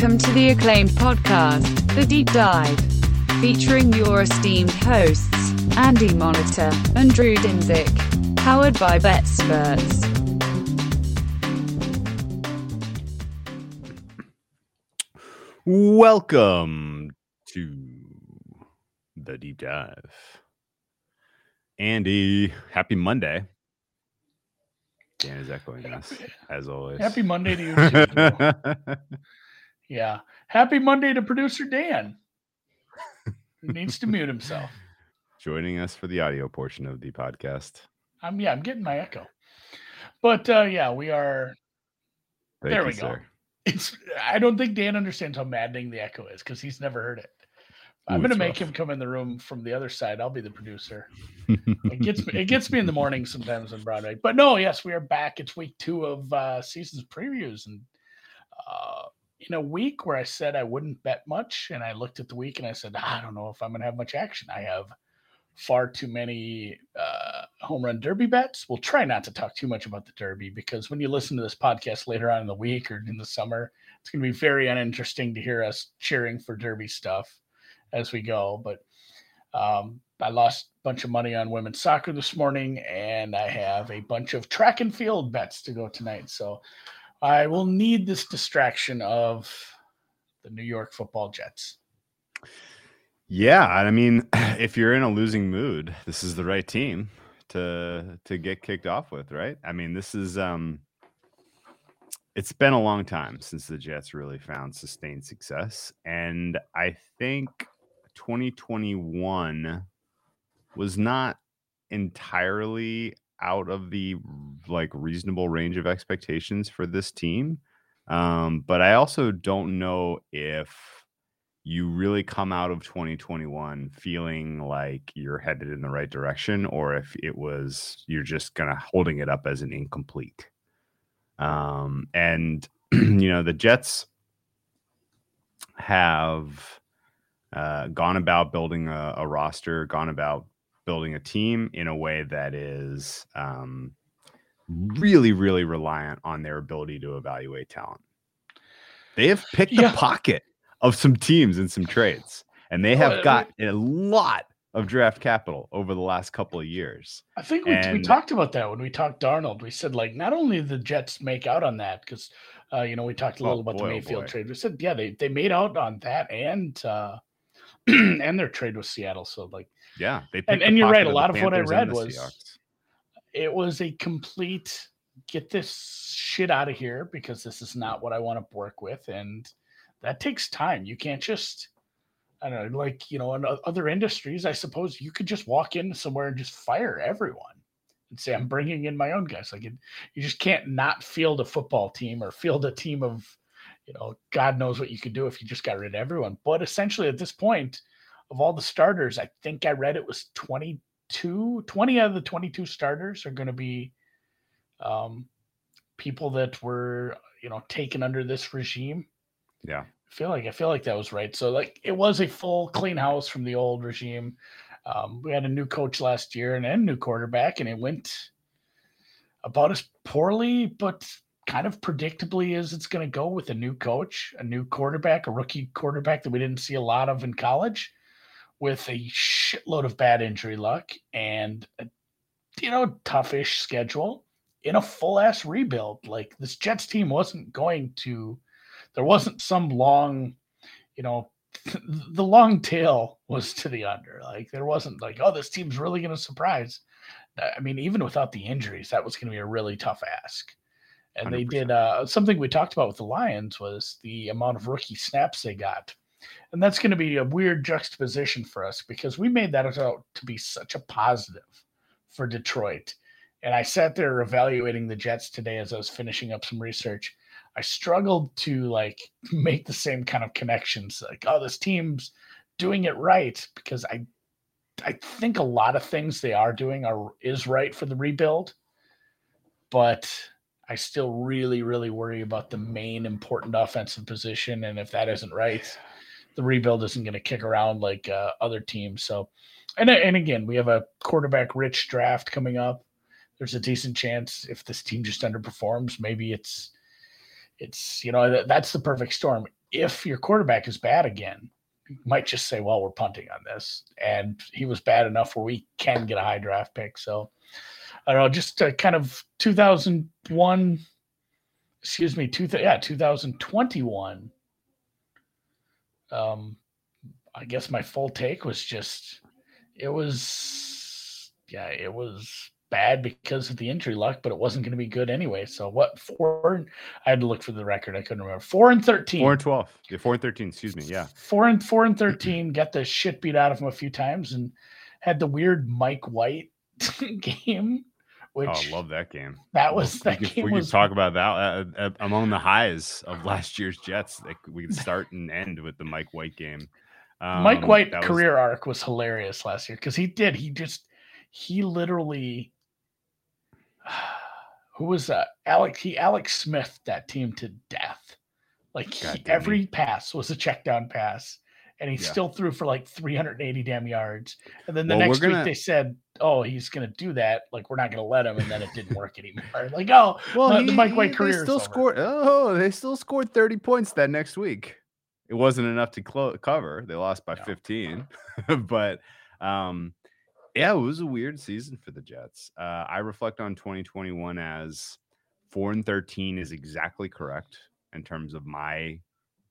Welcome to the acclaimed podcast, The Deep Dive, featuring your esteemed hosts, Andy Molitor and Drew Dinsick, powered by BetSperts. Welcome to the deep dive. Andy, happy Monday. Dan is echoing us as always. Happy Monday to you. Yeah. Happy Monday to producer Dan. He needs to mute himself. Joining us for the audio portion of the podcast. I'm yeah, I'm getting my echo. But uh yeah, we are Thank there we go. sir. It's I don't think Dan understands how maddening the echo is because he's never heard it. I'm Ooh, gonna make rough. him come in the room from the other side. I'll be the producer. It gets me it gets me in the morning sometimes on Broadway. But no, yes, we are back. It's week two of uh seasons previews and uh in a week where I said I wouldn't bet much, and I looked at the week and I said, I don't know if I'm gonna have much action. I have far too many uh home run derby bets. We'll try not to talk too much about the derby because when you listen to this podcast later on in the week or in the summer, it's gonna be very uninteresting to hear us cheering for derby stuff as we go. But um, I lost a bunch of money on women's soccer this morning, and I have a bunch of track and field bets to go tonight. So I will need this distraction of the New York football Jets. yeah, I mean, if you're in a losing mood, this is the right team to to get kicked off with, right? I mean, this is um it's been a long time since the Jets really found sustained success. And I think 2021 was not entirely out of the like reasonable range of expectations for this team. Um, but I also don't know if you really come out of 2021 feeling like you're headed in the right direction or if it was you're just kind of holding it up as an incomplete. Um, and you know, the Jets have uh, gone about building a, a roster, gone about building a team in a way that is um, really, really reliant on their ability to evaluate talent. They have picked Yeah. the pocket of some teams and some trades, and they Oh, have got a lot of draft capital over the last couple of years. I think we, we talked about that when we talked Darnold. We said like not only the Jets make out on that because uh, you know we talked a Oh, little about boy, the oh, Mayfield boy. trade. We said yeah they they made out on that and uh, and their trade with Seattle. So like Yeah, they And- and you're right, a lot of what I read was- Seahawks. it was a complete get this shit out of here because this is not what I want to work with and that takes time. You can't just I don't know like you know in other industries I suppose you could just walk in somewhere and just fire everyone and say I'm bringing in my own guys like it, you just can't not field a football team or field a team of you know god knows what you could do if you just got rid of everyone but essentially at this point of all the starters I think I read it was 22 20 out of the 22 starters are going to be um, people that were you know taken under this regime. Yeah. I feel like I feel like that was right. So like it was a full clean house from the old regime. Um, we had a new coach last year and a new quarterback, and it went about as poorly, but kind of predictably as it's going to go with a new coach, a new quarterback, a rookie quarterback that we didn't see a lot of in college, with a shitload of bad injury luck and a you know toughish schedule in a full ass rebuild. Like this Jets team wasn't going to. There wasn't some long, you know, the long tail was to the under. Like there wasn't like, oh, this team's really going to surprise. I mean, even without the injuries, that was going to be a really tough ask. And they 100%. did uh, something we talked about with the Lions was the amount of rookie snaps they got. And that's going to be a weird juxtaposition for us because we made that out to be such a positive for Detroit. And I sat there evaluating the Jets today as I was finishing up some research. I struggled to like make the same kind of connections. Like, oh, this team's doing it right because I I think a lot of things they are doing are is right for the rebuild, but I still really, really worry about the main important offensive position. And if that isn't right, the rebuild isn't going to kick around like uh, other teams. So, and and again, we have a quarterback rich draft coming up. There's a decent chance if this team just underperforms, maybe it's it's you know that, that's the perfect storm. if your quarterback is bad again, might just say, "Well, we're punting on this," and he was bad enough where we can get a high draft pick. So I don't know, just uh, kind of 2001, excuse me, two yeah, 2021. Um, I guess my full take was just it was yeah, it was bad because of the injury luck, but it wasn't going to be good anyway. So what four? I had to look for the record. I couldn't remember. Four and thirteen. Four and twelve. Yeah, four and thirteen. Excuse me. Yeah. Four and four and thirteen. got the shit beat out of him a few times, and had the weird Mike White game. Which oh, I love that game. That was we that could, game we was could talk about that uh, uh, among the highs of last year's Jets. Like we could start and end with the Mike White game. Um, Mike White that was- career arc was hilarious last year because he did. He just he literally who was that? Alex he Alex Smith that team to death. Like he- every pass was a check down pass, and he Yeah. still threw for like 380 damn yards. And then the Well, next gonna- week they said, "Oh, he's gonna do that. Like we're not gonna let him." And then it didn't work anymore. Like oh, Well, the Mike White they career still scored. Oh, they still scored thirty points that next week. It wasn't enough to clo- cover. They lost by No. fifteen, but um, yeah, it was a weird season for the Jets. Uh, I reflect on 2021 as four and thirteen is exactly correct in terms of my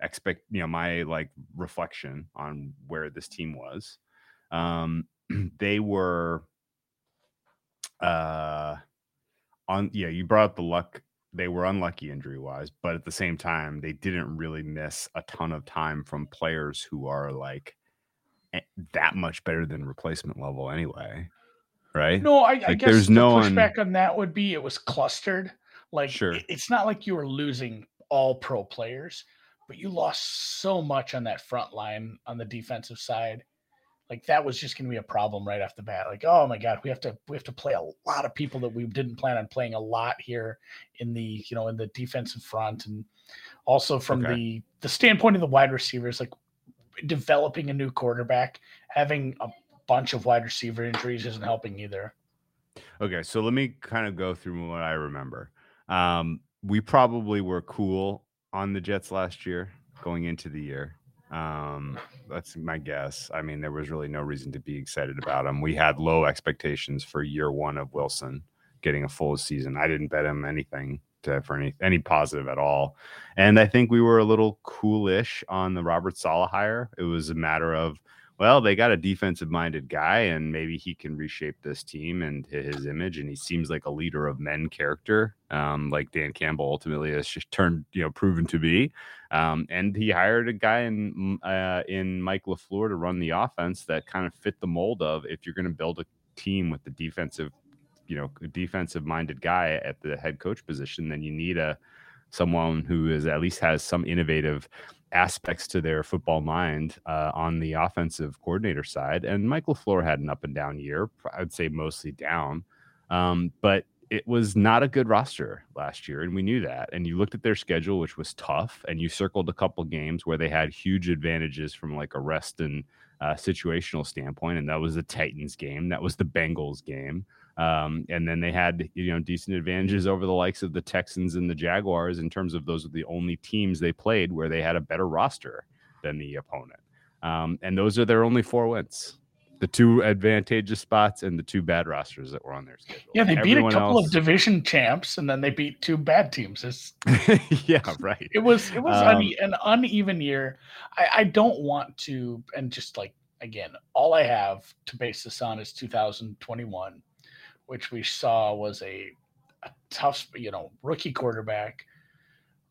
expect, you know, my like reflection on where this team was. Um, they were uh on yeah you brought up the luck they were unlucky injury wise but at the same time they didn't really miss a ton of time from players who are like that much better than replacement level anyway right No, I, I guess there's the no pushback on that would be it was clustered. Like Sure. it's not like you were losing all pro players, but you lost so much on that front line on the defensive side. Like that was just going to be a problem right off the bat. Like, oh my god, we have to we have to play a lot of people that we didn't plan on playing a lot here in the you know in the defensive front, and also from Okay. the the standpoint of the wide receivers, like developing a new quarterback, having a bunch of wide receiver injuries isn't helping either. Okay, so let me kind of go through what I remember. Um, we probably were cool on the Jets last year going into the year. Um, that's my guess. I mean, there was really no reason to be excited about him. We had low expectations for year one of Wilson getting a full season. I didn't bet him anything to, for any any positive at all. And I think we were a little coolish on the Robert Saleh hire. It was a matter of well, they got a defensive minded guy, and maybe he can reshape this team and his image. And he seems like a leader of men character, um, like Dan Campbell ultimately has just turned, you know, proven to be. Um, and he hired a guy in uh, in Mike LaFleur to run the offense that kind of fit the mold of if you're going to build a team with the defensive, you know, defensive minded guy at the head coach position, then you need a someone who is at least has some innovative aspects to their football mind uh, on the offensive coordinator side. And Michael LaFleur had an up and down year. I would say mostly down. Um, but it was not a good roster last year, and we knew that. And you looked at their schedule, which was tough, and you circled a couple games where they had huge advantages from like a rest and uh, situational standpoint, and that was the Titans game, that was the Bengals game, um, and then they had you know decent advantages over the likes of the Texans and the Jaguars in terms of those are the only teams they played where they had a better roster than the opponent, um, and those are their only four wins. The two advantageous spots and the two bad rosters that were on their schedule. Yeah, they beat Everyone a couple else- of division champs, and then they beat two bad teams. It's, yeah, right. it was it was Um, une- an uneven year. I, I don't want to, and just like again, all I have to base this on is 2021, which we saw was a, a tough, you know, rookie quarterback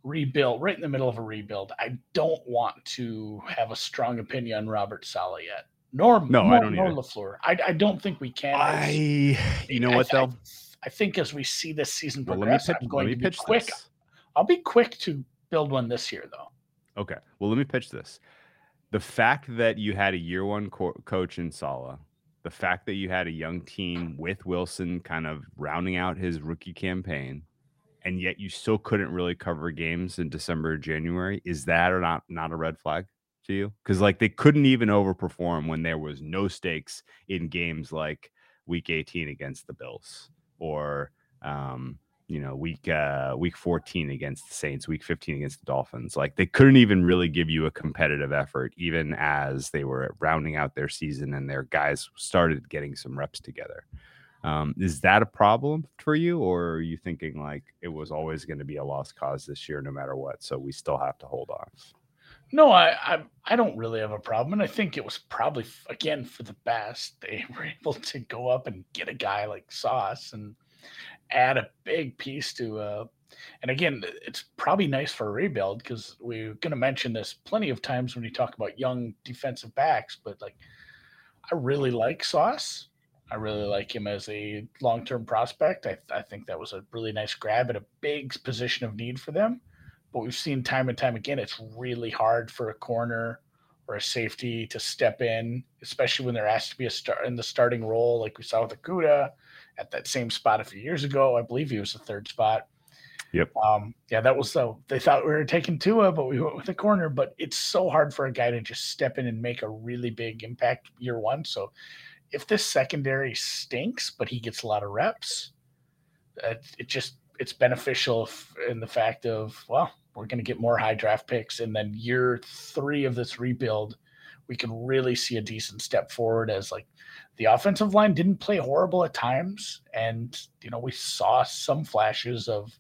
rebuild right in the middle of a rebuild. I don't want to have a strong opinion on Robert Saleh yet. Nor No, I don't nor either. LaFleur. I, I don't think we can. I, you know I- what though? I think as we see this season Well, let me progress, pitch, I'm going to be quick. this. I'll be quick to build one this year, though. Okay. Well, let me pitch this. The fact that you had a year one co- coach in Saleh, the fact that you had a young team with Wilson kind of rounding out his rookie campaign, and yet you still couldn't really cover games in December or January, is that or not not a red flag to you? Because like they couldn't even overperform when there was no stakes in games like Week 18 against the Bills or um, you know, week uh week 14 against the Saints, week 15 against the Dolphins. Like they couldn't even really give you a competitive effort, even as they were rounding out their season and their guys started getting some reps together. Um, is that a problem for you, or are you thinking like it was always going to be a lost cause this year, no matter what? So we still have to hold on. No, I, I I don't really have a problem, and I think it was probably again for the best. They were able to go up and get a guy like Sauce and add a big piece to. Uh, and again, it's probably nice for a rebuild because we're going to mention this plenty of times when you talk about young defensive backs. But like, I really like Sauce. I really like him as a long term prospect. I, I think that was a really nice grab at a big position of need for them. But we've seen time and time again, it's really hard for a corner or a safety to step in, especially when they're asked to be a star in the starting role, like we saw with Okudah at that same spot a few years ago. I believe he was the third spot. Yep. Um, yeah, that was so they thought we were taking Tua, but we went with the corner. But it's so hard for a guy to just step in and make a really big impact year one. So if this secondary stinks, but he gets a lot of reps, uh, it just it's beneficial in the fact of well, we're going to get more high draft picks, and then year three of this rebuild, we can really see a decent step forward as like the offensive line didn't play horrible at times, and you know we saw some flashes of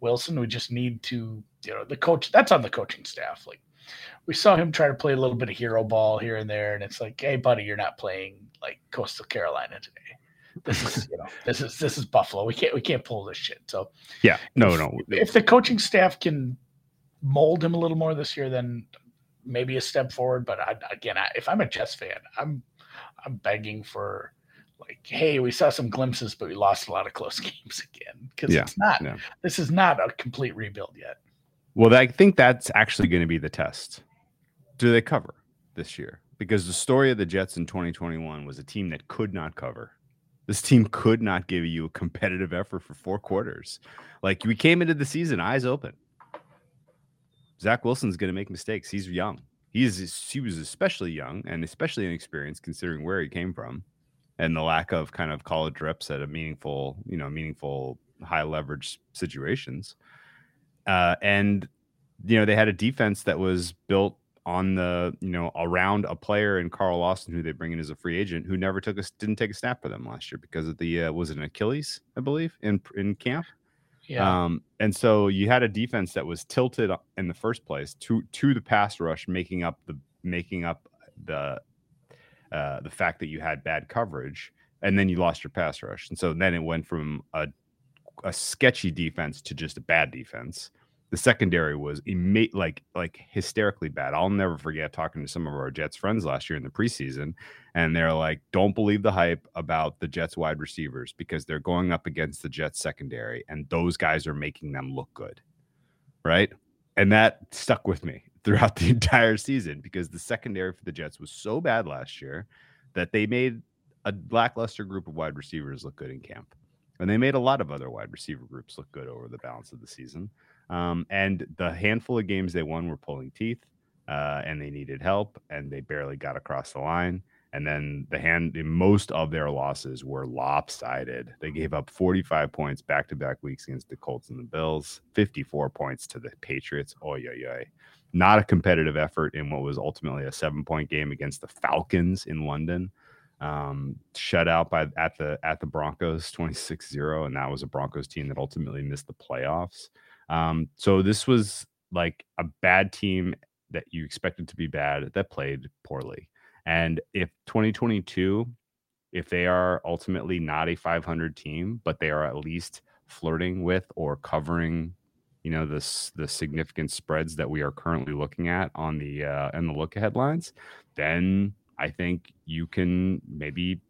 Wilson. We just need to you know the coach that's on the coaching staff like we saw him try to play a little bit of hero ball here and there, and it's like, hey, buddy, you're not playing like Coastal Carolina today. This is you know this is this is Buffalo. We can't we can't pull this shit. So yeah, no, if, no. If the coaching staff can mold him a little more this year, then maybe a step forward. But I, again, I, if I'm a Jets fan, I'm I'm begging for like, hey, we saw some glimpses, but we lost a lot of close games again because yeah, it's not. No. This is not a complete rebuild yet. Well, I think that's actually going to be the test. Do they cover this year? Because the story of the Jets in 2021 was a team that could not cover. This team could not give you a competitive effort for four quarters. Like we came into the season eyes open. Zach Wilson's going to make mistakes. He's young. He's he was especially young and especially inexperienced considering where he came from and the lack of kind of college reps at a meaningful, you know, meaningful high leverage situations. Uh, and you know they had a defense that was built on the you know around a player in Carl Lawson who they bring in as a free agent who never took a didn't take a snap for them last year because of the uh, was it an Achilles I believe in in camp. Yeah. Um, and so you had a defense that was tilted in the first place to to the pass rush, making up the making up the uh, the fact that you had bad coverage, and then you lost your pass rush, and so then it went from a a sketchy defense to just a bad defense. The secondary was ima- like like hysterically bad. I'll never forget talking to some of our Jets friends last year in the preseason, and they're like, "Don't believe the hype about the Jets wide receivers because they're going up against the Jets secondary, and those guys are making them look good." Right, and that stuck with me throughout the entire season because the secondary for the Jets was so bad last year that they made a lackluster group of wide receivers look good in camp. And they made a lot of other wide receiver groups look good over the balance of the season. Um, and the handful of games they won were pulling teeth, uh, and they needed help, and they barely got across the line. And then the hand, most of their losses were lopsided. They gave up 45 points back to back weeks against the Colts and the Bills, 54 points to the Patriots. Oh, yeah, yeah. Not a competitive effort in what was ultimately a seven point game against the Falcons in London um, shut out by at the at the Broncos 26-0 and that was a Broncos team that ultimately missed the playoffs. Um, so this was like a bad team that you expected to be bad that played poorly. And if 2022 if they are ultimately not a 500 team, but they are at least flirting with or covering you know this the significant spreads that we are currently looking at on the uh in the look ahead lines then I think you can maybe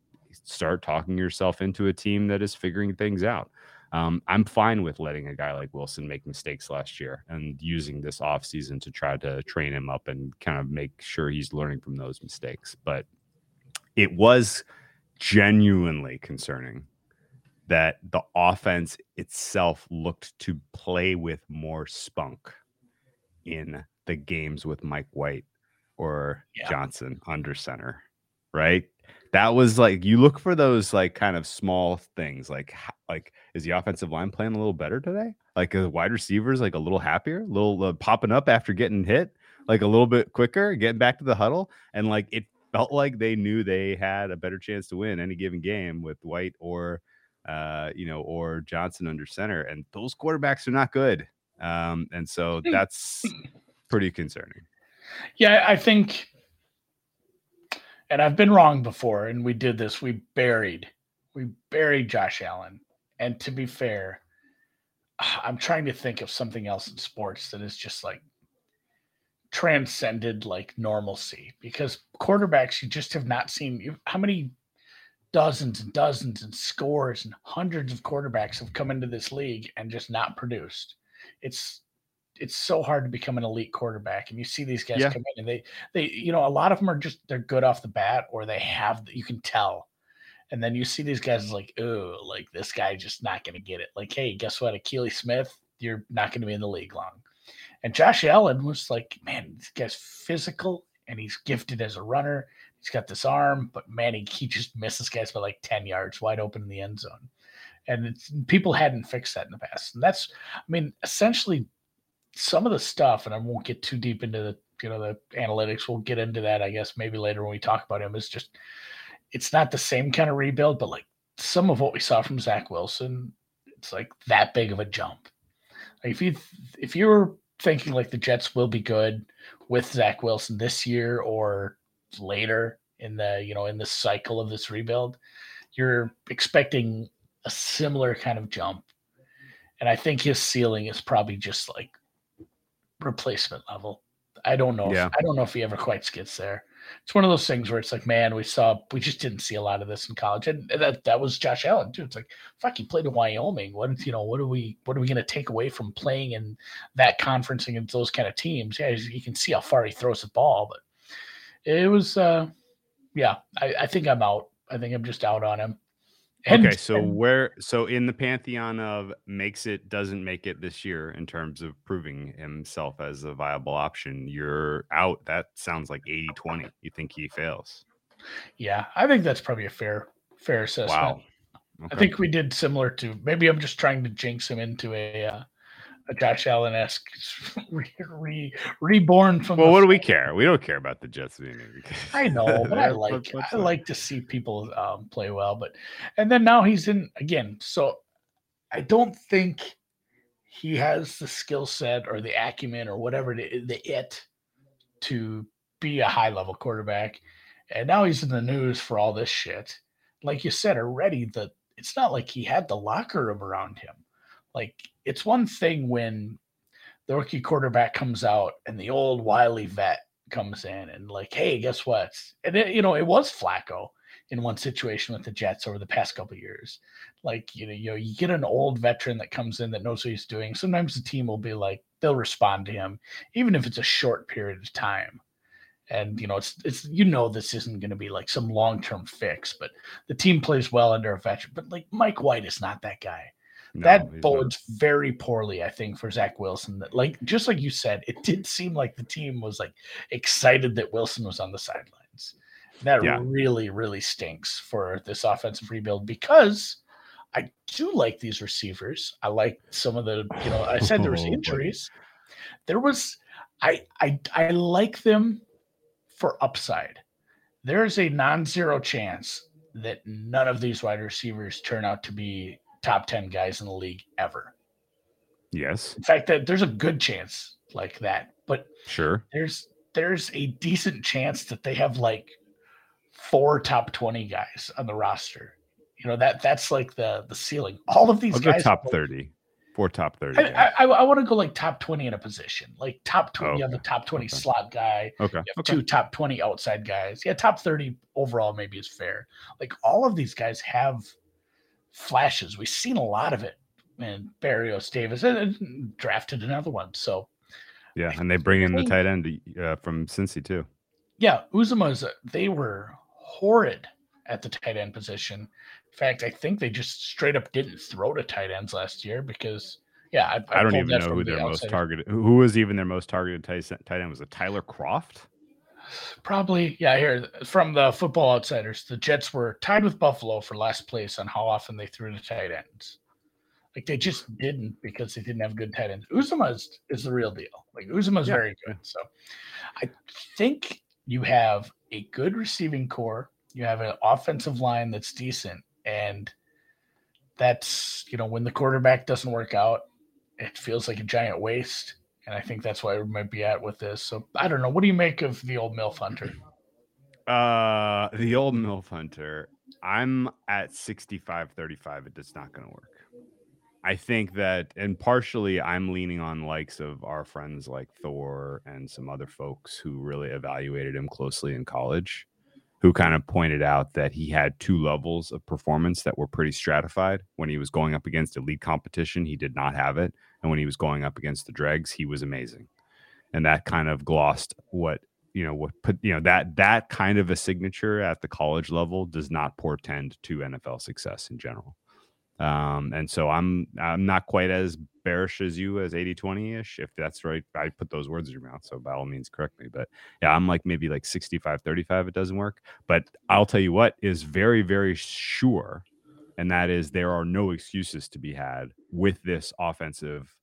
start talking yourself into a team that is figuring things out. Um, I'm fine with letting a guy like Wilson make mistakes last year and using this offseason to try to train him up and kind of make sure he's learning from those mistakes. But it was genuinely concerning that the offense itself looked to play with more spunk in the games with Mike White or yeah. Johnson under center, right? That was like you look for those like kind of small things like like is the offensive line playing a little better today? Like the wide receivers like a little happier? A little uh, popping up after getting hit like a little bit quicker getting back to the huddle? And like it felt like they knew they had a better chance to win any given game with white or uh you know or johnson under center and those quarterbacks are not good. Um and so that's pretty concerning. Yeah i think and I've been wrong before, and we did this. We buried, we buried Josh Allen. And to be fair, I'm trying to think of something else in sports that is just like transcended like normalcy because quarterbacks you just have not seen how many dozens and dozens and scores and hundreds of quarterbacks have come into this league and just not produced. It's it's so hard to become an elite quarterback and you see these guys yeah. come in and they they you know a lot of them are just they're good off the bat or they have you can tell. And then you see these guys like oh like this guy just not going to get it. Like hey guess what? Akili Smith you're not going to be in the league long. And Josh Allen was like man this guy's physical and he's gifted as a runner. He's got this arm but man he, he just misses guys by like 10 yards wide open in the end zone. And people hadn't fixed that in the past. And that's i mean essentially some of the stuff, and I won't get too deep into the you know the analytics. We'll get into that, I guess, maybe later when we talk about him. Is just it's not the same kind of rebuild, but like some of what we saw from Zach Wilson, it's like that big of a jump. Like if you if you were thinking like the Jets will be good with Zach Wilson this year or later in the you know in the cycle of this rebuild, you're expecting a similar kind of jump. And I think his ceiling is probably just like replacement level. I don't know. Yeah. If, I don't know if he ever quite gets there. It's one of those things where it's like, man, we saw, we just didn't see a lot of this in college, and that that was Josh Allen too. It's like, fuck, he played in Wyoming. What you know? What are we? What are we going to take away from playing in that conference against those kind of teams? Yeah, you can see how far he throws the ball, but it was, uh yeah. I, I think I'm out. I think I'm just out on him. And, okay, so and, where so in the pantheon of makes it doesn't make it this year in terms of proving himself as a viable option, you're out. That sounds like 80-20. You think he fails. Yeah, I think that's probably a fair fair assessment. Wow. Okay. I think we did similar to maybe I'm just trying to jinx him into a uh, a Josh Allen esque re, re, reborn from. Well, what do we care? We don't care about the Jets I know, but I like I like to see people um, play well. But and then now he's in again. So I don't think he has the skill set or the acumen or whatever the, the it to be a high level quarterback. And now he's in the news for all this shit. Like you said already, that it's not like he had the locker room around him. Like it's one thing when the rookie quarterback comes out and the old wily vet comes in and like, hey, guess what? And it, you know, it was Flacco in one situation with the Jets over the past couple years. Like, you know, you know, you get an old veteran that comes in that knows what he's doing. Sometimes the team will be like, they'll respond to him, even if it's a short period of time. And you know, it's it's you know this isn't going to be like some long term fix, but the team plays well under a veteran. But like Mike White is not that guy. No, that bodes not. very poorly, I think, for Zach Wilson. That like just like you said, it did seem like the team was like excited that Wilson was on the sidelines. That yeah. really, really stinks for this offensive rebuild because I do like these receivers. I like some of the, you know, I said there was oh, injuries. There was I I I like them for upside. There's a non-zero chance that none of these wide receivers turn out to be top 10 guys in the league ever. Yes. In fact, that there's a good chance like that. But sure. There's there's a decent chance that they have like four top 20 guys on the roster. You know, that that's like the the ceiling. All of these I'll guys top 30. Four top 30. I, I, I, want to go like top 20 in a position. Like top 20, oh, okay. you have the top 20 okay. slot guy. Okay. You have okay. two top 20 outside guys. Yeah, top 30 overall maybe is fair. Like all of these guys have flashes. We've seen a lot of it. And Berrios Davis and drafted another one. So yeah, and they bring in the tight end uh, from Cincy too. Yeah, Uzomah's they were horrid at the tight end position. In fact, I think they just straight up didn't throw to tight ends last year because yeah, I, I, I don't even know who their most targeted who was even their most targeted tight, tight end was it Tyler Kroft? Probably, yeah. Here from the Football Outsiders, the Jets were tied with Buffalo for last place on how often they threw to tight ends. Like they just didn't because they didn't have good tight ends. Uzomah is, is the real deal. Like Uzomah is yeah. very good. So I think you have a good receiving core. You have an offensive line that's decent, and that's you know when the quarterback doesn't work out, it feels like a giant waste. And I think that's why we might be at with this. So I don't know. What do you make of the old MILF Hunter? Uh, the old MILF Hunter. I'm at 65 35. It's not going to work. I think that, and partially I'm leaning on likes of our friends like Thor and some other folks who really evaluated him closely in college, who kind of pointed out that he had two levels of performance that were pretty stratified. When he was going up against elite competition, he did not have it. And when he was going up against the dregs, he was amazing. And that kind of glossed what you know what put you know that that kind of a signature at the college level does not portend to NFL success in general. Um, and so I'm I'm not quite as bearish as you as 80 20 ish, if that's right. I put those words in your mouth, so by all means correct me. But yeah, I'm like maybe like 65 35, it doesn't work. But I'll tell you what is very, very sure, and that is there are no excuses to be had with this offensive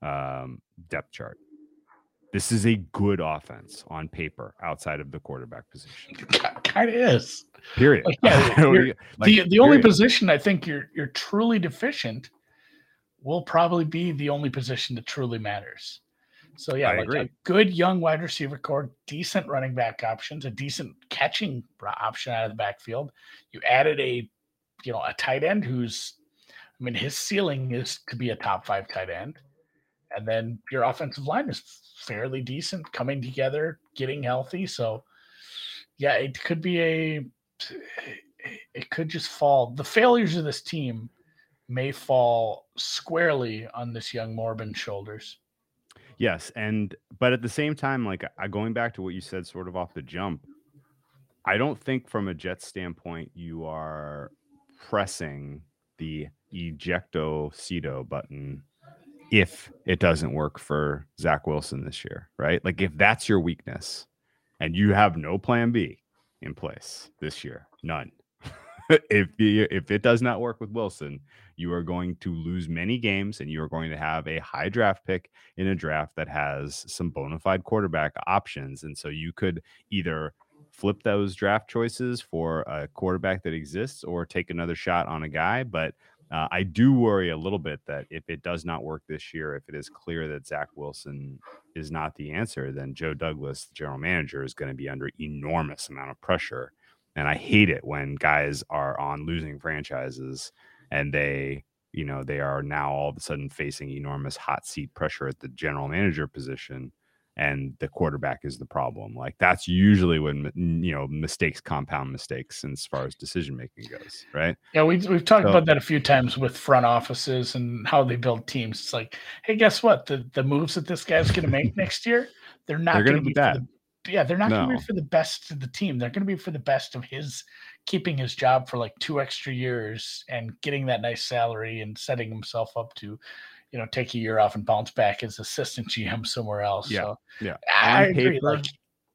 um, depth chart. This is a good offense on paper outside of the quarterback position. Kind of is. Period. Like, yeah, like, the the only position I think you're you're truly deficient will probably be the only position that truly matters. So yeah, I like agree. a good young wide receiver core, decent running back options, a decent catching option out of the backfield. You added a, you know, a tight end who's, I mean, his ceiling is to be a top five tight end, and then your offensive line is fairly decent, coming together, getting healthy. So, yeah, it could be a, it could just fall. The failures of this team may fall squarely on this young Mormon shoulders. Yes, and but at the same time, like going back to what you said, sort of off the jump, I don't think from a Jets standpoint you are pressing the ejecto cedo button if it doesn't work for Zach Wilson this year, right? Like if that's your weakness and you have no plan B in place this year, none. if you, if it does not work with Wilson, you are going to lose many games and you are going to have a high draft pick in a draft that has some bona fide quarterback options. And so you could either flip those draft choices for a quarterback that exists or take another shot on a guy. But uh, I do worry a little bit that if it does not work this year, if it is clear that Zach Wilson is not the answer, then Joe Douglas, the general manager, is going to be under enormous amount of pressure. And I hate it when guys are on losing franchises and they, you know, they are now all of a sudden facing enormous hot seat pressure at the general manager position and the quarterback is the problem. Like that's usually when you know mistakes compound mistakes as far as decision making goes, right? Yeah, we've we've talked so, about that a few times with front offices and how they build teams. It's like, hey, guess what? The the moves that this guy's going to make next year, they're not going to be, be bad. The, yeah, they're not no. going to be for the best of the team. They're going to be for the best of his keeping his job for like two extra years and getting that nice salary and setting himself up to you know, take a year off and bounce back as assistant GM somewhere else. Yeah, so, yeah. I on agree. Paper, like,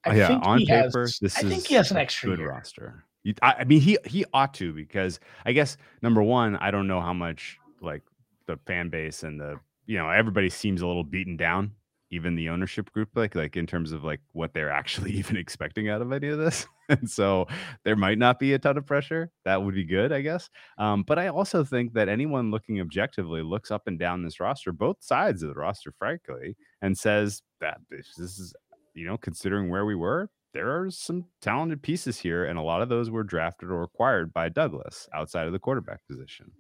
I yeah, on paper, has, this I is think he has an extra good year. roster. I mean, he he ought to because I guess number one, I don't know how much like the fan base and the you know everybody seems a little beaten down even the ownership group like like in terms of like what they're actually even expecting out of any of this. And so there might not be a ton of pressure. That would be good i guess. Um, but i also think that anyone looking objectively looks up and down this roster both sides of the roster frankly and says that this, this is you know considering where we were there are some talented pieces here and a lot of those were drafted or acquired by douglas outside of the quarterback position.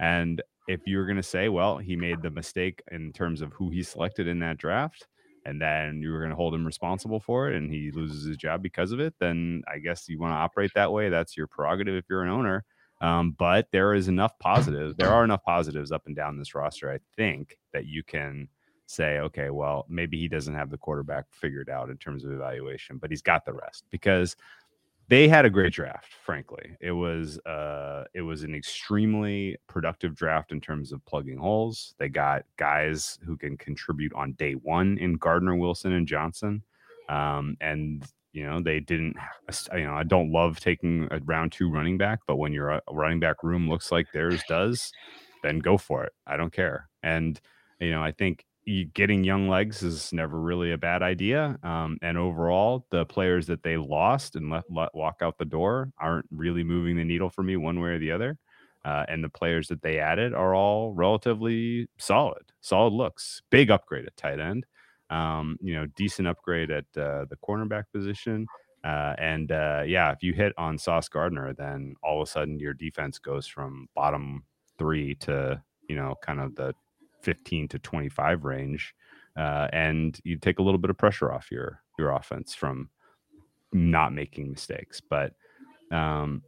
And if you're going to say, well, he made the mistake in terms of who he selected in that draft, and then you were going to hold him responsible for it and he loses his job because of it, then I guess you want to operate that way. That's your prerogative if you're an owner. Um, but there is enough positives. There are enough positives up and down this roster, I think, that you can say, okay, well, maybe he doesn't have the quarterback figured out in terms of evaluation, but he's got the rest because they had a great draft frankly it was uh it was an extremely productive draft in terms of plugging holes they got guys who can contribute on day one in gardner wilson and johnson um and You know, they didn't. You know, I don't love taking a round two running back, but when your uh, running back room looks like theirs does, then go for it. I don't care. And you know, I think getting young legs is never really a bad idea. Um, and overall, the players that they lost and let, let walk out the door aren't really moving the needle for me one way or the other. Uh, and the players that they added are all relatively solid, solid looks. Big upgrade at tight end. Um, you know, decent upgrade at uh, the cornerback position. Uh, and uh, yeah, if you hit on Sauce Gardner, then all of a sudden your defense goes from bottom three to you know kind of the 15 to 25 range, uh, and you take a little bit of pressure off your your offense from not making mistakes. But um,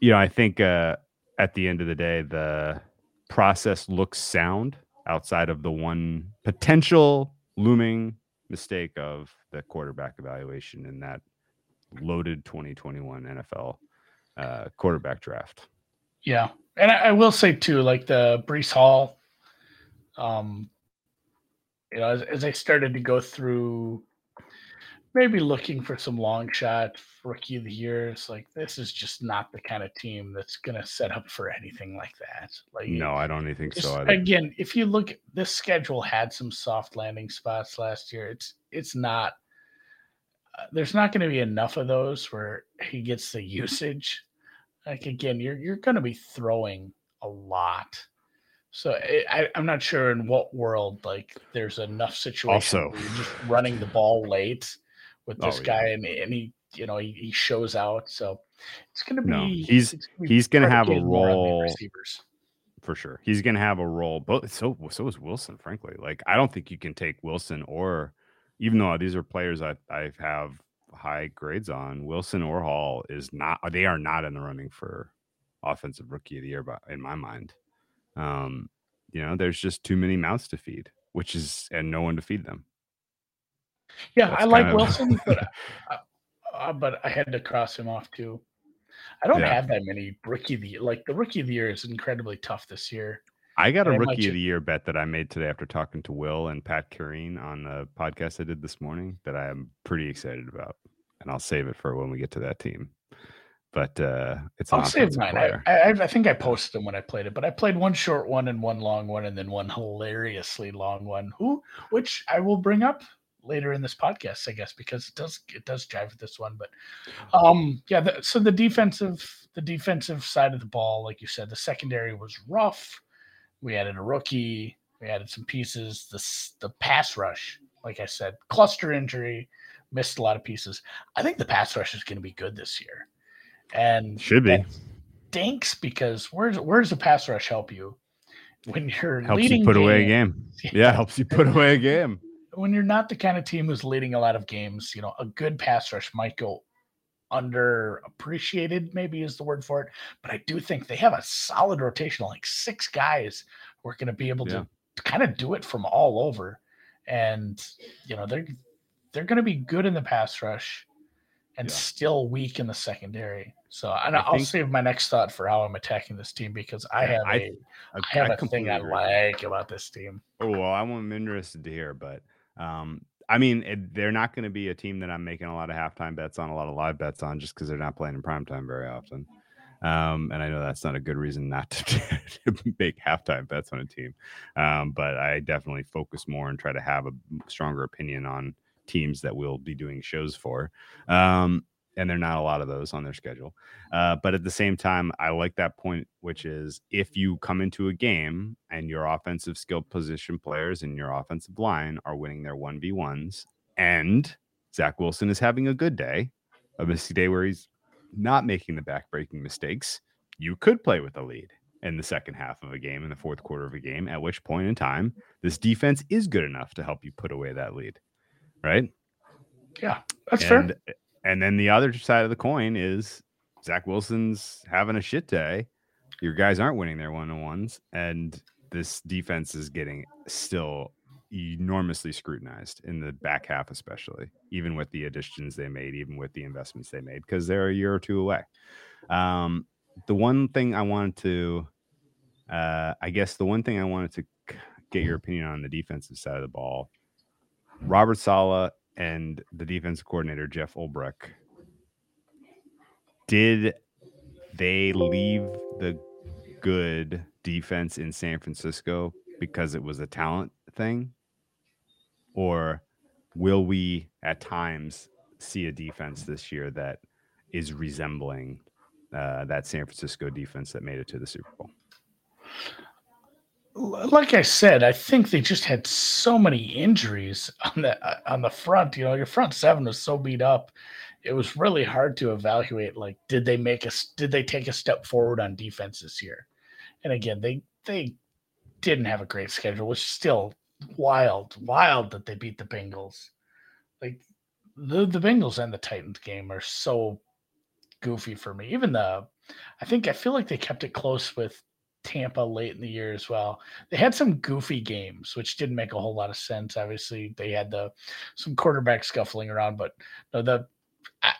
you know, I think uh, at the end of the day, the process looks sound outside of the one potential looming mistake of the quarterback evaluation in that loaded 2021 NFL uh, quarterback draft. Yeah, and I, I, will say too, like the Breece Hall um, you know, as, as I started to go through, maybe looking for some long shot rookie of the year, it's like this is just not the kind of team that's going to set up for anything like that. Like, no, I don't think so. Either. Again, if you look, this schedule had some soft landing spots last year. It's it's not. Uh, there's not going to be enough of those where he gets the usage. Like again, you're you're going to be throwing a lot so eh, I, am not sure in what world like there's enough situation also you're just running the ball late with this oh, guy yeah. and, and he you know he, he, shows out. So it's gonna be no, he's gonna be he's gonna have a role receivers. For sure. He's gonna have a role. But so so is Wilson, frankly. Like I don't think you can take Wilson or even though these are players I I have high grades on, Wilson or Hall is not they are not in the running for offensive rookie of the year, but in my mind. Um, you know, there's just too many mouths to feed, which is and no one to feed them. Yeah, That's I like of... Wilson, but uh, uh, but I had to cross him off too. I don't yeah. have that many rookie of the year. Like the rookie of the year is incredibly tough this year. I got a rookie of the year bet that I made today after talking to Will and Pat Kerrane on the podcast I did this morning that I am pretty excited about. And I'll save it for when we get to that team but uh, it's I'll save mine. I, I, I, think I posted them when I played it, but I played one short one and one long one, and then one hilariously long one. Who, which I will bring up later in this podcast, I guess, because it does it does jive with this one. But um, yeah. The, so the defensive the defensive side of the ball, like you said, the secondary was rough. We added a rookie. We added some pieces. The the pass rush, like I said, cluster injury, missed a lot of pieces. I think the pass rush is going to be good this year and should be stinks because where's where's the pass rush help you when you're helps leading you put game, away a game. Yeah, helps you put away a game. When you're not the kind of team who's leading a lot of games, you know, a good pass rush might go underappreciated, maybe is the word for it. But I do think they have a solid rotation, like six guys who are going to be able yeah. to, to kind of do it from all over. And you know, they're they're going to be good in the pass rush and yeah. still weak in the secondary. So I, I will save my next thought for how I'm attacking this team because I have I, a, I, I have a thing I like about this team. Oh well, I'm interested to hear, but um, I mean, it, they're not going to be a team that I'm making a lot of halftime bets on, a lot of live bets on, just because they're not playing in prime time very often. Um, and I know that's not a good reason not to, to make halftime bets on a team. Um, but I definitely focus more and try to have a stronger opinion on teams that we'll be doing shows for. Um, and there are not a lot of those on their schedule. Uh, but at the same time, I like that point, which is if you come into a game and your offensive skill position players and your offensive line are winning their 1v1s and Zach Wilson is having a good day, a busy day where he's not making the backbreaking mistakes, you could play with a lead in the second half of a game, in the fourth quarter of a game, at which point in time, this defense is good enough to help you put away that lead right? Yeah, that's and, fair. And then the other side of the coin is Zach Wilson's having a shit day. Your guys aren't winning their one on ones, and this defense is getting still enormously scrutinized in the back half, especially even with the additions they made, even with the investments they made, because they're a year or two away. Um, the one thing I wanted to, uh, I guess, the one thing I wanted to get your opinion on the defensive side of the ball Robert Saleh and the defense coordinator Jeff Ulbrich. Did they leave the good defense in San Francisco because it was a talent thing? Or will we at times see a defense this year that is resembling uh, that San Francisco defense that made it to the Super Bowl? Like I said, I think they just had so many injuries on the uh, on the front. You know, your front seven was so beat up. It was really hard to evaluate. Like, did they make a did they take a step forward on defense this year? And again, they they didn't have a great schedule, which is still wild, wild that they beat the Bengals. Like the the Bengals and the Titans game are so goofy for me. Even the I think I feel like they kept it close with Tampa late in the year as well. They had some goofy games, which didn't make a whole lot of sense. Obviously, they had the some quarterback scuffling around, but no, the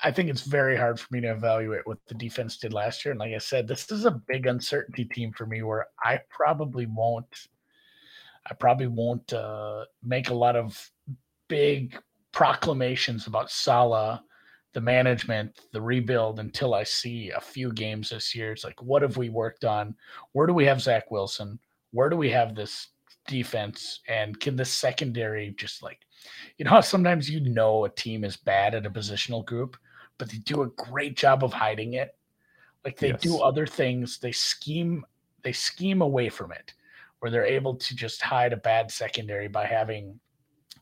I think it's very hard for me to evaluate what the defense did last year. And like I said, this is a big uncertainty team for me where I probably won't I probably won't uh, make a lot of big proclamations about Saleh, the management, the rebuild until I see a few games this year. It's like, what have we worked on? Where do we have Zach Wilson? Where do we have this defense? And can the secondary just like, you know, sometimes you know a team is bad at a positional group, but they do a great job of hiding it. Like they yes. do other things, they scheme, they scheme away from it, where they're able to just hide a bad secondary by having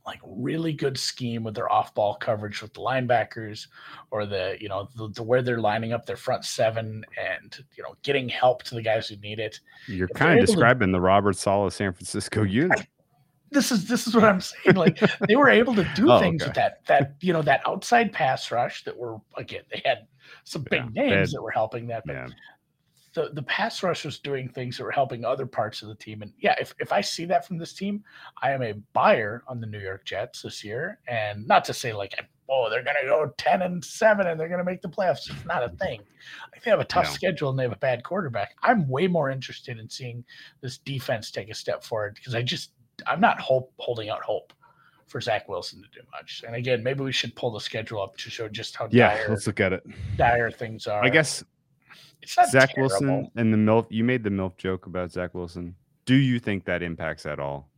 like really good scheme with their off-ball coverage with the linebackers or the you know the, the, where they're lining up their front seven and you know getting help to the guys who need it. You're if kind of describing to, the Robert Saleh San Francisco unit. this is this is what I'm saying. Like they were able to do oh, things okay. with that that you know that outside pass rush that were again they had some big yeah, names that were helping that, but yeah the the pass rush was doing things that were helping other parts of the team. And yeah, if, if I see that from this team, I am a buyer on the New York Jets this year. And not to say like, oh, they're gonna go 10 and 7 and they're gonna make the playoffs. It's not a thing. Like they have a tough no. schedule and they have a bad quarterback. I'm way more interested in seeing this defense take a step forward because I just I'm not hope holding out hope for Zach Wilson to do much. And again, maybe we should pull the schedule up to show just how yeah, dire, let's look at it. Dire things are. I guess Zach terrible. Wilson and the MILF. You made the MILF joke about Zach Wilson. Do you think that impacts at all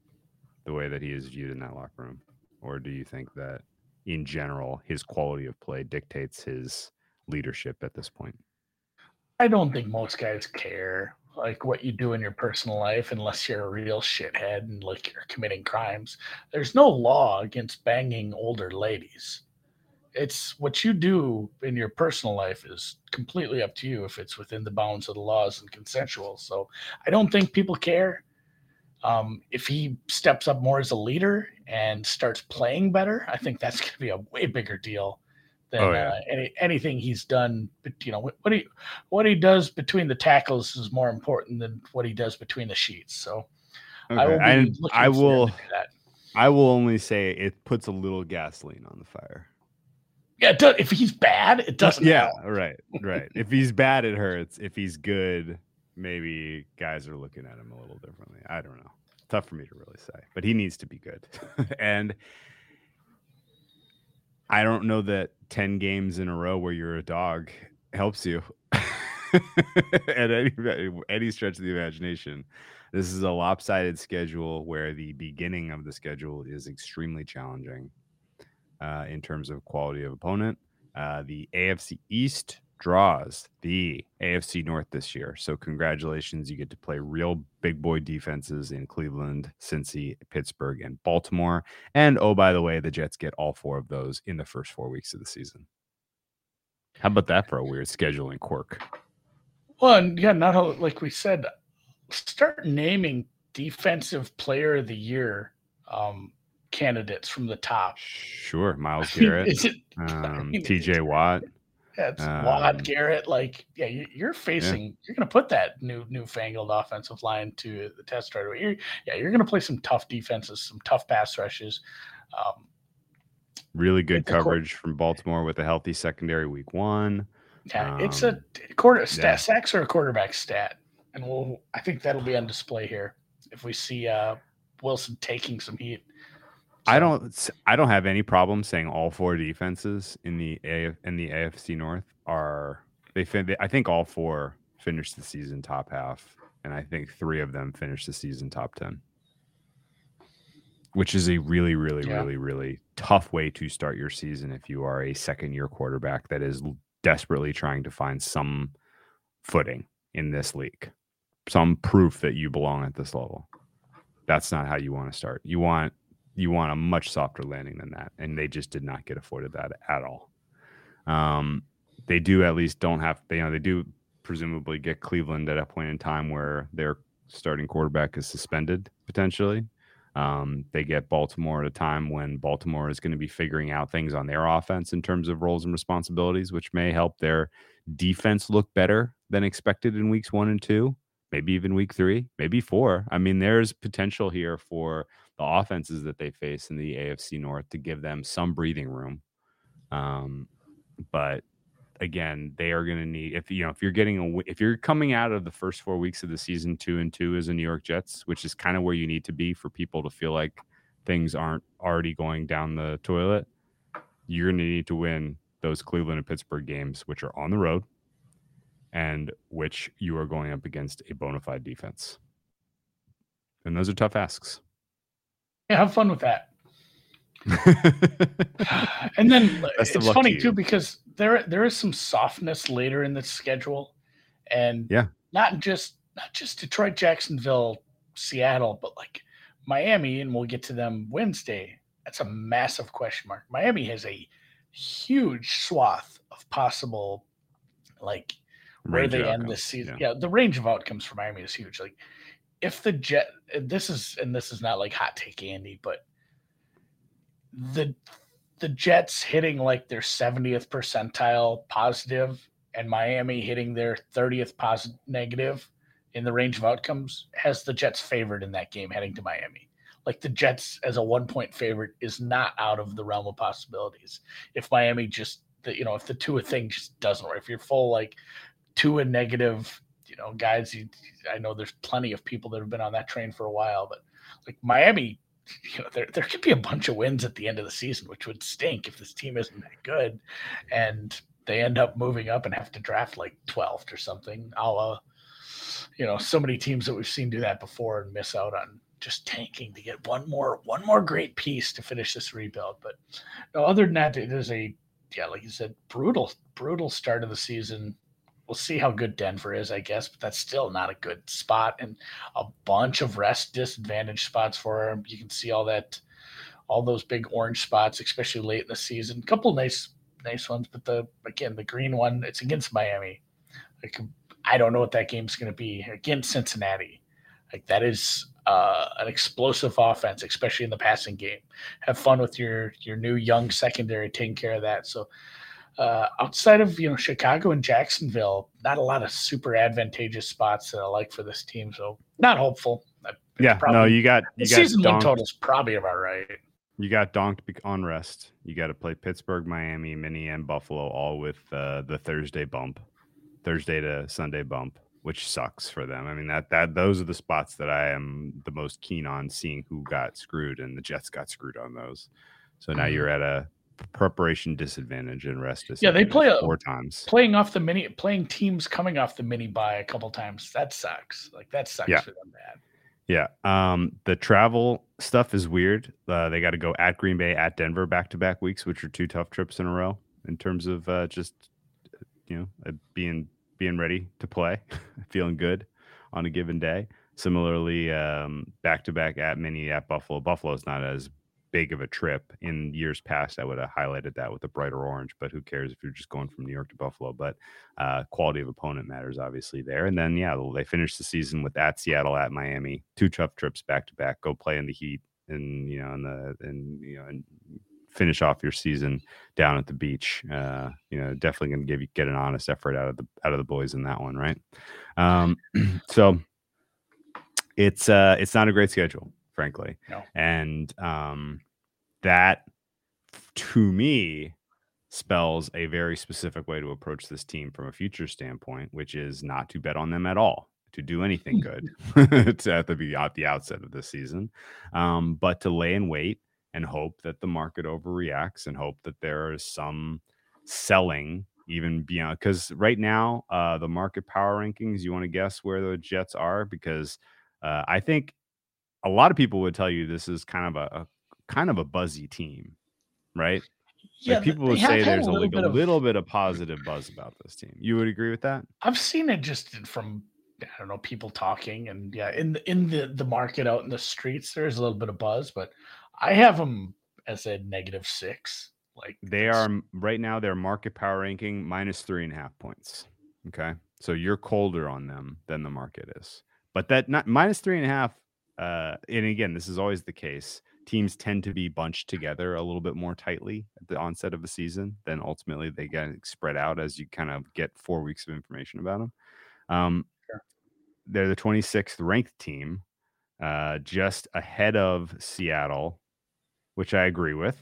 the way that he is viewed in that locker room? Or do you think that in general, his quality of play dictates his leadership at this point? I don't think most guys care like what you do in your personal life unless you're a real shithead and like you're committing crimes. There's no law against banging older ladies it's what you do in your personal life is completely up to you if it's within the bounds of the laws and consensual. So I don't think people care. Um, if he steps up more as a leader and starts playing better, I think that's going to be a way bigger deal than oh, yeah. uh, any, anything he's done. But you know what he what he does between the tackles is more important than what he does between the sheets. So okay. I will. I, I will. I will only say it puts a little gasoline on the fire. Yeah, does, if he's bad, it doesn't. Yeah, help. right, right. if he's bad, it hurts. If he's good, maybe guys are looking at him a little differently. I don't know. Tough for me to really say, but he needs to be good. and I don't know that 10 games in a row where you're a dog helps you at any, any stretch of the imagination. This is a lopsided schedule where the beginning of the schedule is extremely challenging uh, in terms of quality of opponent. Uh, the AFC East draws the AFC North this year. So congratulations, you get to play real big boy defenses in Cleveland, Cincy, Pittsburgh, and Baltimore. And oh, by the way, the Jets get all four of those in the first four weeks of the season. How about that for a weird scheduling quirk? Well, yeah, not like we said, start naming defensive player of the year um, candidates from the top. Sure, Myles Garrett, it, um, T.J. Watt. Yeah, um, Watt, Garrett. Like, yeah, you, are facing. Yeah. You're going to put that new newfangled offensive line to the test right away. You're, yeah, you're going to play some tough defenses, some tough pass rushes. Um, really good coverage from Baltimore with a healthy secondary week one. Yeah, um, it's a um, quarter stat. Yeah. Sacks are a quarterback stat, and we'll. I think that'll be on display here if we see uh, Wilson taking some heat I don't I don't have any problem saying all four defenses in the A in the AFC North are they fin- they I think all four finished the season top half and I think 3 of them finished the season top 10. Which is a really really Yeah. really really tough way to start your season if you are a second year quarterback that is desperately trying to find some footing in this league. Some proof that you belong at this level. That's not how you want to start. You want you want a much softer landing than that, and they just did not get afforded that at all. Um, they do at least don't have they you know they do presumably get Cleveland at a point in time where their starting quarterback is suspended potentially. Um, they get Baltimore at a time when Baltimore is going to be figuring out things on their offense in terms of roles and responsibilities, which may help their defense look better than expected in weeks one and two, maybe even week three, maybe four. I mean, there's potential here for the offenses that they face in the AFC North to give them some breathing room. Um, but again, they are going to need if you know if you're getting a if you're coming out of the first four weeks of the season two and two as a New York Jets, which is kind of where you need to be for people to feel like things aren't already going down the toilet. You're going to need to win those Cleveland and Pittsburgh games, which are on the road, and which you are going up against a bona fide defense. And those are tough asks. Yeah, have fun with that. and then Best it's luck to funny too because there there is some softness later in the schedule, and Yeah. not just not just Detroit, Jacksonville, Seattle, but like Miami, and we'll get to them Wednesday. That's a massive question mark. Miami has a huge swath of possible like where Range they end this season. yeah. Yeah. the range of outcomes for Miami is huge. Like if the Jet, this is and this is not like hot take Andy, but the the Jets hitting like their 70th percentile positive and Miami hitting their 30th positive negative in the range of outcomes has the Jets favored in that game heading to Miami. Like the Jets as a one point favorite is not out of the realm of possibilities. If Miami just you know if the Tua thing just doesn't work, if you're full like two and negative, you know, guys, you, I know there's plenty of people that have been on that train for a while, but like Miami, you know, there there could be a bunch of wins at the end of the season, which would stink if this team isn't that good, and they end up moving up and have to draft like 12th or something, a la, you know, so many teams that we've seen do that before and miss out on just tanking to get one more one more great piece to finish this rebuild. But other than that, it is a yeah, like you said, brutal, brutal start of the season. We'll see how good Denver is, I guess, but that's still not a good spot and a bunch of rest disadvantage spots for him. You can see all that, all those big orange spots, especially late in the season. A couple nice, nice ones, but the again the green one, it's against Miami. Like I don't know what that game's going to be against Cincinnati. Like that is uh, an explosive offense, especially in the passing game. Have fun with your your new young secondary, taking care of that. So uh, outside of you know Chicago and Jacksonville, not a lot of super advantageous spots that I like for this team. So not hopeful. Yeah, no, you got the you got season win total's probably about right. you got donked on rest. You got to play Pittsburgh, Miami, Minnie, and Buffalo, all with uh, the Thursday bump, Thursday to Sunday bump, which sucks for them. I mean that that those are the spots that I am the most keen on seeing who got screwed, and the Jets got screwed on those. So now Mhm. you're at a preparation disadvantage and rest. Yeah, they disadvantage play a- four times. Playing off the mini, playing teams coming off the mini bye a couple times. That sucks. Like that sucks Yeah. for them bad. Yeah. Um, the travel stuff is weird. Uh, they got to go at Green Bay, at Denver, back to back weeks, which are two tough trips in a row in terms of uh, just you know uh, being being ready to play, feeling good on a given day. Similarly, um, back to back at Mini at Buffalo. Buffalo is not as big of a trip. In years past, I would have highlighted that with a brighter orange, but who cares if you're just going from New York to Buffalo? But uh, quality of opponent matters obviously there. And then yeah, they finish the season with at Seattle, at Miami, two tough trips back to back. Go play in the heat, and you know, and the and you know, and finish off your season down at the beach. Uh, you know, definitely going to give you get an honest effort out of the out of the boys in that one, right? Um, so it's uh it's not a great schedule, frankly, No. and um, that to me spells a very specific way to approach this team from a future standpoint, which is not to bet on them at all, to do anything good at the be at the outset of the season, um, but to lay in wait and hope that the market overreacts and hope that there is some selling even beyond because right now uh the market power rankings you want to guess where the jets are? Because uh i think a lot of people would tell you this is kind of a, a kind of a buzzy team right Yeah, like people would say there's a, like a bit of- little bit of positive buzz about this team you would agree with that I've seen it just from I don't know people talking and yeah in the, in the the market out in the streets there's a little bit of buzz, but I have them as a negative six. Like They are right now. Their market power ranking minus three and a half points. Okay, so you're colder on them than the market is. But that not minus three and a half. Uh, and again, this is always the case. Teams tend to be bunched together a little bit more tightly at the onset of a season. Then ultimately they get spread out as you kind of get four weeks of information about them. Um, Sure. They're the 26th ranked team, uh, just ahead of Seattle, which I agree with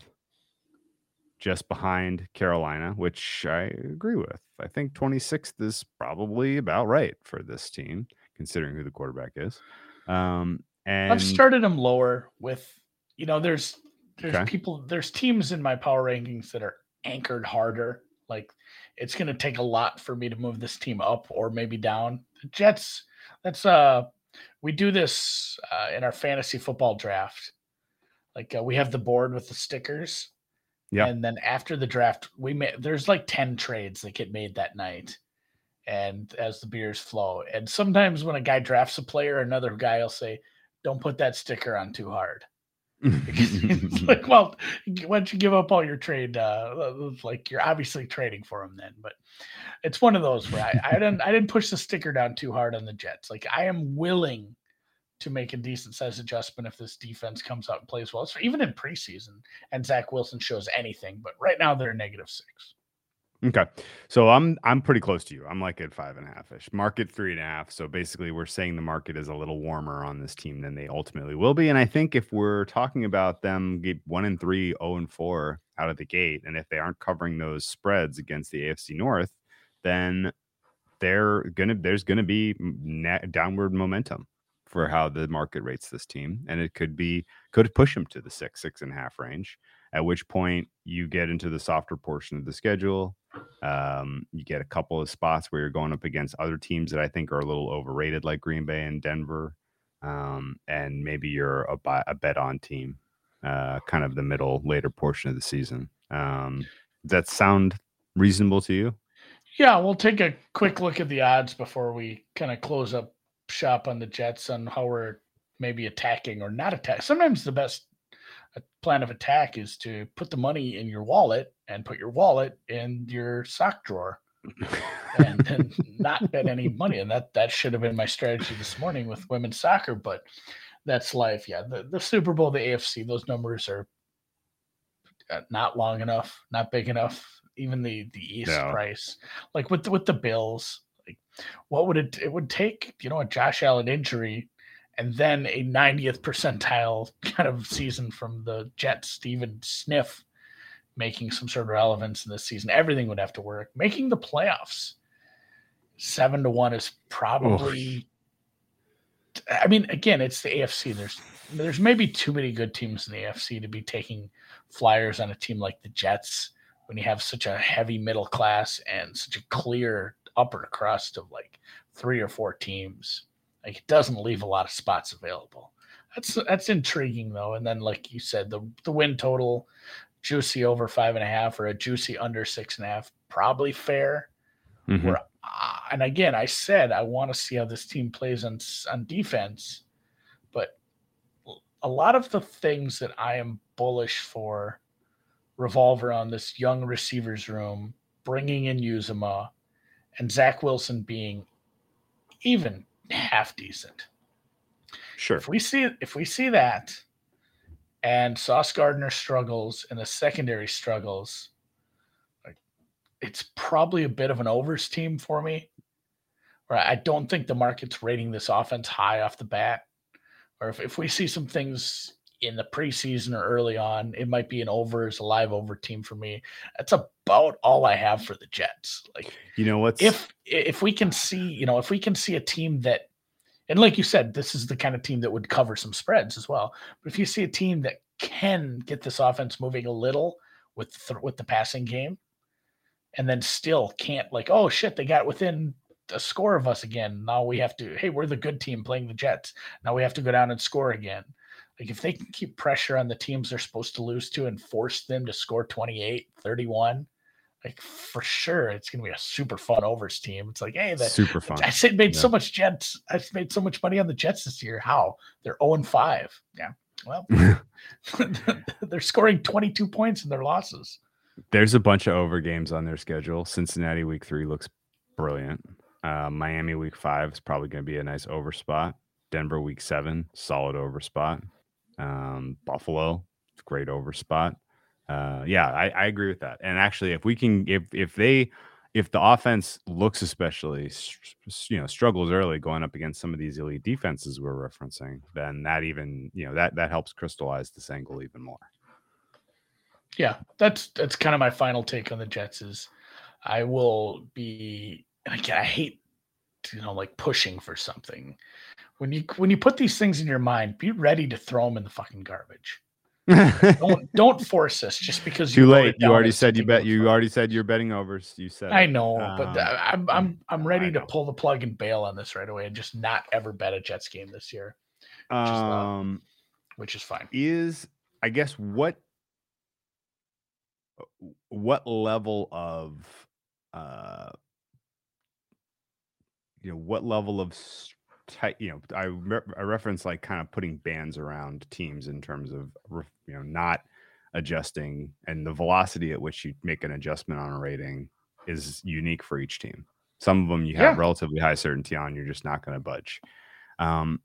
just behind Carolina, which I agree with. I think 26th is probably about right for this team, considering who the quarterback is. Um, and I've started them lower with you know there's there's Okay. people there's teams in my power rankings that are anchored harder. Like it's going to take a lot for me to move this team up or maybe down. The Jets. That's uh we do this uh, in our fantasy football draft. Like uh, we have the board with the stickers. Yeah. And then after the draft, we made there's like 10 trades that get made that night. And as the beers flow. And sometimes when a guy drafts a player, another guy will say, Don't put that sticker on too hard. Like, well, why don't you give up all your trade? Uh, like you're obviously trading for him then, but it's one of those where I, I didn't I didn't push the sticker down too hard on the Jets. Like I am willing to make a decent size adjustment if this defense comes out and plays well, so even in preseason and Zach Wilson shows anything. But right now they're negative six. Okay, so I'm I'm pretty close to you. I'm like at five and a half ish. Market three and a half. So basically, we're saying the market is a little warmer on this team than they ultimately will be. And I think if we're talking about them get one and three, zero and four out of the gate, and if they aren't covering those spreads against the AFC North, then they're gonna there's gonna be na- downward momentum for how the market rates this team, and it could be could push them to the six six and a half range. At which point you get into the softer portion of the schedule. Um, you get a couple of spots where you're going up against other teams that I think are a little overrated, like Green Bay and Denver. Um, and maybe you're a, a bet on team, uh, kind of the middle, later portion of the season. Um, does that sound reasonable to you? Yeah, we'll take a quick look at the odds before we kind of close up shop on the Jets on how we're maybe attacking or not attack. Sometimes the best uh, plan of attack is to put the money in your wallet and put your wallet in your sock drawer and then not bet any money. And that that should have been my strategy this morning with women's soccer, but that's life. Yeah, the, the Super Bowl, the AFC, those numbers are uh, not long enough, not big enough. Even the the East No. price, like with the, with the Bills, like what would it it would take? You know, a Josh Allen injury, and then a 90th percentile kind of season from the Jets, even sniff making some sort of relevance in this season. Everything would have to work. Making the playoffs seven to one is probably. I mean, again, it's the AFC. There's there's maybe too many good teams in the AFC to be taking flyers on a team like the Jets when you have such a heavy middle class and such a clear upper crust of like three or four teams. Like it doesn't leave a lot of spots available. That's that's intriguing though. And then, like you said, the the win total juicy over five and a half or a juicy under six and a half, probably fair. Mhm. Where, uh, and again, I said I want to see how this team plays on on defense, but a lot of the things that I am bullish for revolve around this young receivers room, bringing in Uzomah, and Zach Wilson being even half decent. Sure. If we see if we see that, and Sauce Gardner struggles and the secondary struggles, like, it's probably a bit of an overs team for me. Or I don't think the market's rating this offense high off the bat. Or if, if we see some things in the preseason or early on, it might be an over overs, a live over team for me. That's about all I have for the Jets. Like You know what? if if we can see you know if we can see a team that and like you said this is the kind of team that would cover some spreads as well but if you see a team that can get this offense moving a little with th- with the passing game, and then still can't like, oh shit, they got within a score of us again. Now we have to, hey, we're the good team playing the Jets. Now we have to go down and score again. Like if they can keep pressure on the teams they're supposed to lose to and force them to score 28, 31, like for sure it's gonna be a super fun overs team. It's like, hey, that Super fun. I said made so much Jets. I made so much money on the Jets this year. How? They're 0 and 5. Yeah. Well, they're scoring 22 points in their losses. There's a bunch of over games on their schedule. Cincinnati week three looks brilliant. Uh, Miami week five is probably going to be a nice over spot. Denver week seven, solid over spot. Um, Buffalo, great over spot. Uh, yeah, I, I agree with that. And actually, if we can, if if they, if the offense looks especially, you know, struggles early going up against some of these elite defenses we're referencing, then that even, you know, that that helps crystallize this angle even more. Yeah, that's that's kind of my final take on the Jets is I will be and again I hate you know like pushing for something. When you when you put these things in your mind, be ready to throw them in the fucking garbage. Don't don't force us just because Too you late. You already said you bet. You already said you're betting overs. You said. I know, but Um, I- I'm I'm I'm ready to pull the plug and bail on this right away and just not ever bet a Jets game this year, is, uh, Um, which is fine. is I guess what what level of uh you know what level of tight you know I re- I reference like kind of putting bands around teams in terms of you know not adjusting and the velocity at which you make an adjustment on a rating is unique for each team. Some of them you have Yeah. relatively high certainty on, you're just not going to budge. Um,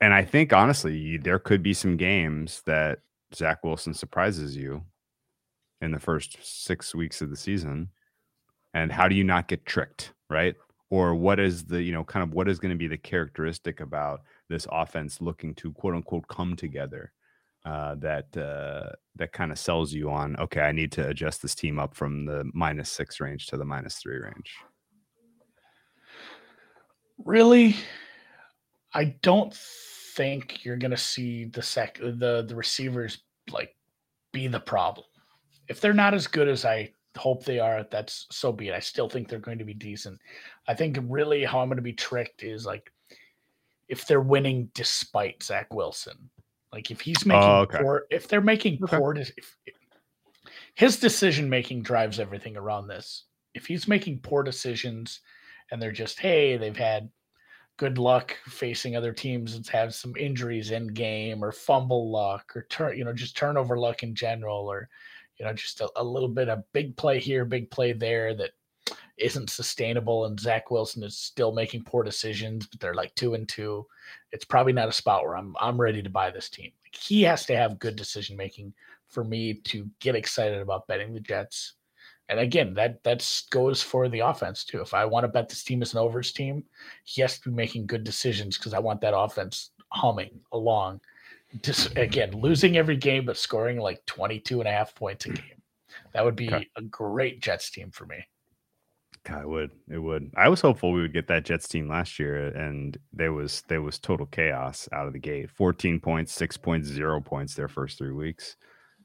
and I think honestly, you- there could be some games that Zach Wilson surprises you in the first six weeks of the season. And how do you not get tricked, right? Or what is the, you know, kind of what is going to be the characteristic about this offense looking to quote unquote come together uh, that uh, that kind of sells you on, okay, I need to adjust this team up from the minus six range to the minus three range. Really, I don't think you're gonna see the sec the the receivers like be the problem. If they're not as good as I hope they are, that's so be it. I still think they're going to be decent. I think really how I'm going to be tricked is like if they're winning despite Zach Wilson. Like if he's making Oh, okay. poor, if they're making Okay. poor, if, if- his decision making drives everything around this. If he's making poor decisions, and they're just hey, they've had good luck facing other teams and have some injuries in game or fumble luck or turn you know just turnover luck in general or you know just a, a little bit of big play here big play there that isn't sustainable and zach wilson is still making poor decisions but they're like two and two. It's probably not a spot where i'm i'm ready to buy this team. Like he has to have good decision making for me to get excited about betting the jets. And again that that's goes for the offense too. If i want to bet this team as an overs team he has to be making good decisions because I want that offense humming along. Just again, losing every game but scoring like 22 and a half points a game. That would be Okay. a great Jets team for me. God, it would. It would. I was hopeful we would get that Jets team last year, and there was there was total chaos out of the gate. Fourteen points, six points, zero points their first three weeks.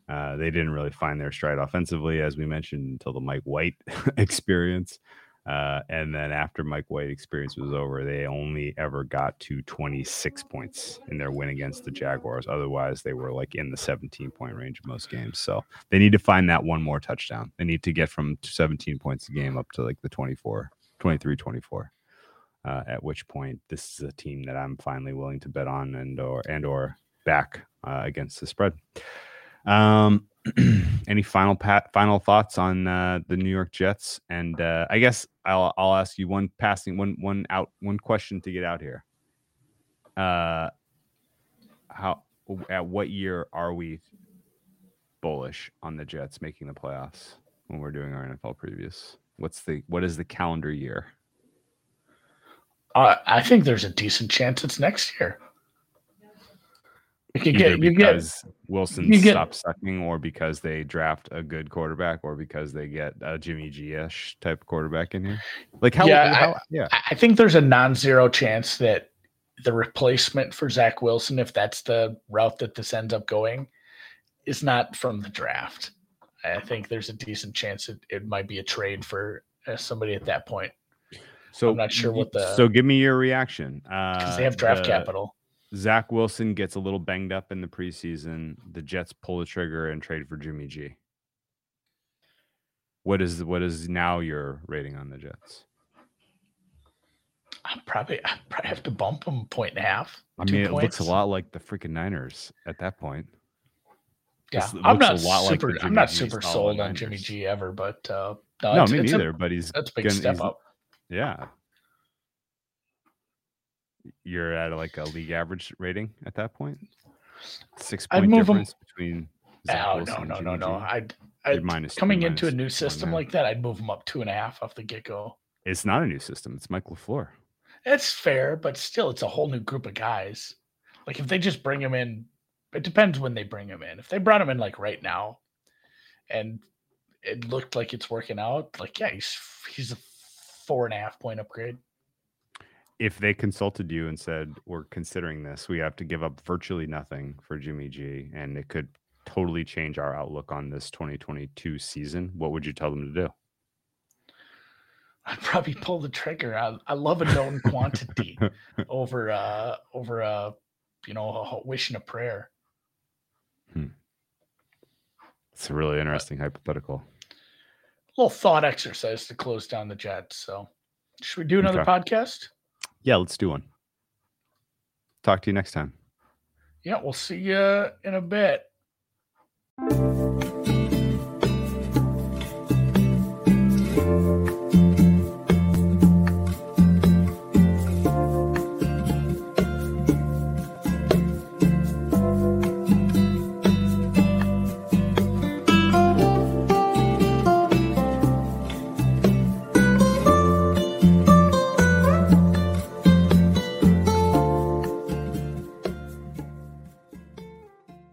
Uh, they didn't really find their stride offensively, as we mentioned, until the Mike White experience. Uh, and then after Mike White experience was over, they only ever got to 26 points in their win against the Jaguars. Otherwise, they were like in the 17 point range of most games. So they need to find that one more touchdown. They need to get from 17 points a game up to like the 24, 23, 24. Uh, at which point, this is a team that I'm finally willing to bet on and or and or back uh, against the spread. Um, any final pat final thoughts on uh, the New York Jets? And uh, I guess I'll I'll ask you one passing one one out one question to get out here. Uh, how at what year are we bullish on the Jets making the playoffs when we're doing our NFL previews? What's the what is the calendar year? Uh, I think there's a decent chance it's next year. You get you get because Wilson you get- stops sucking, or because they draft a good quarterback, or because they get a Jimmy G-ish type quarterback in here. Like how? Yeah, I- yeah. I I think there's a non-zero chance that the replacement for Zach Wilson, if that's the route that this ends up going, is not from the draft. I think there's a decent chance it, it might be a trade for uh, somebody at that point So I'm not sure what the- So give me your reaction. Uh because Uh, they have draft the- capital. Zach Wilson gets a little banged up in the preseason. The Jets pull the trigger and trade for Jimmy G. What is what is now your rating on the Jets? I probably I probably have to bump them point and a half. I mean, it looks a lot like the freaking Niners at that point. Yeah, This I'm not lot like super. I'm not super sold on Jimmy G ever, but uh, No, it's- me it's a- neither. but he's that's a big gonna- step up. Yeah. You're at like a league average rating at that point. Six point move 'em- difference between. Zach Oh Wilson no, and no, no, Jimmy no! G. I'd, I'd minus two, coming into a new system and a half. like that, I'd move them up two and a half off the get go. It's not a new system. It's Mike LaFleur. It's fair, but still, it's a whole new group of guys. Like if they just bring him in, it depends when they bring him in. If they brought him in like right now, and it looked like it's working out, like yeah, he's he's a four and a half point upgrade. If they consulted you and said, We're considering this, we have to give up virtually nothing for Jimmy G, and it could totally change our outlook on this 2022 season, what would you tell them to do? I'd probably pull the trigger. I, I love a known quantity over uh over a you know a wish and a prayer. Hmm. It's a really uh, interesting hypothetical. little thought exercise to close down the Jets. So, should we do another Okay. podcast? Yeah, let's do one. Talk to you next time. Yeah, we'll see you in a bit.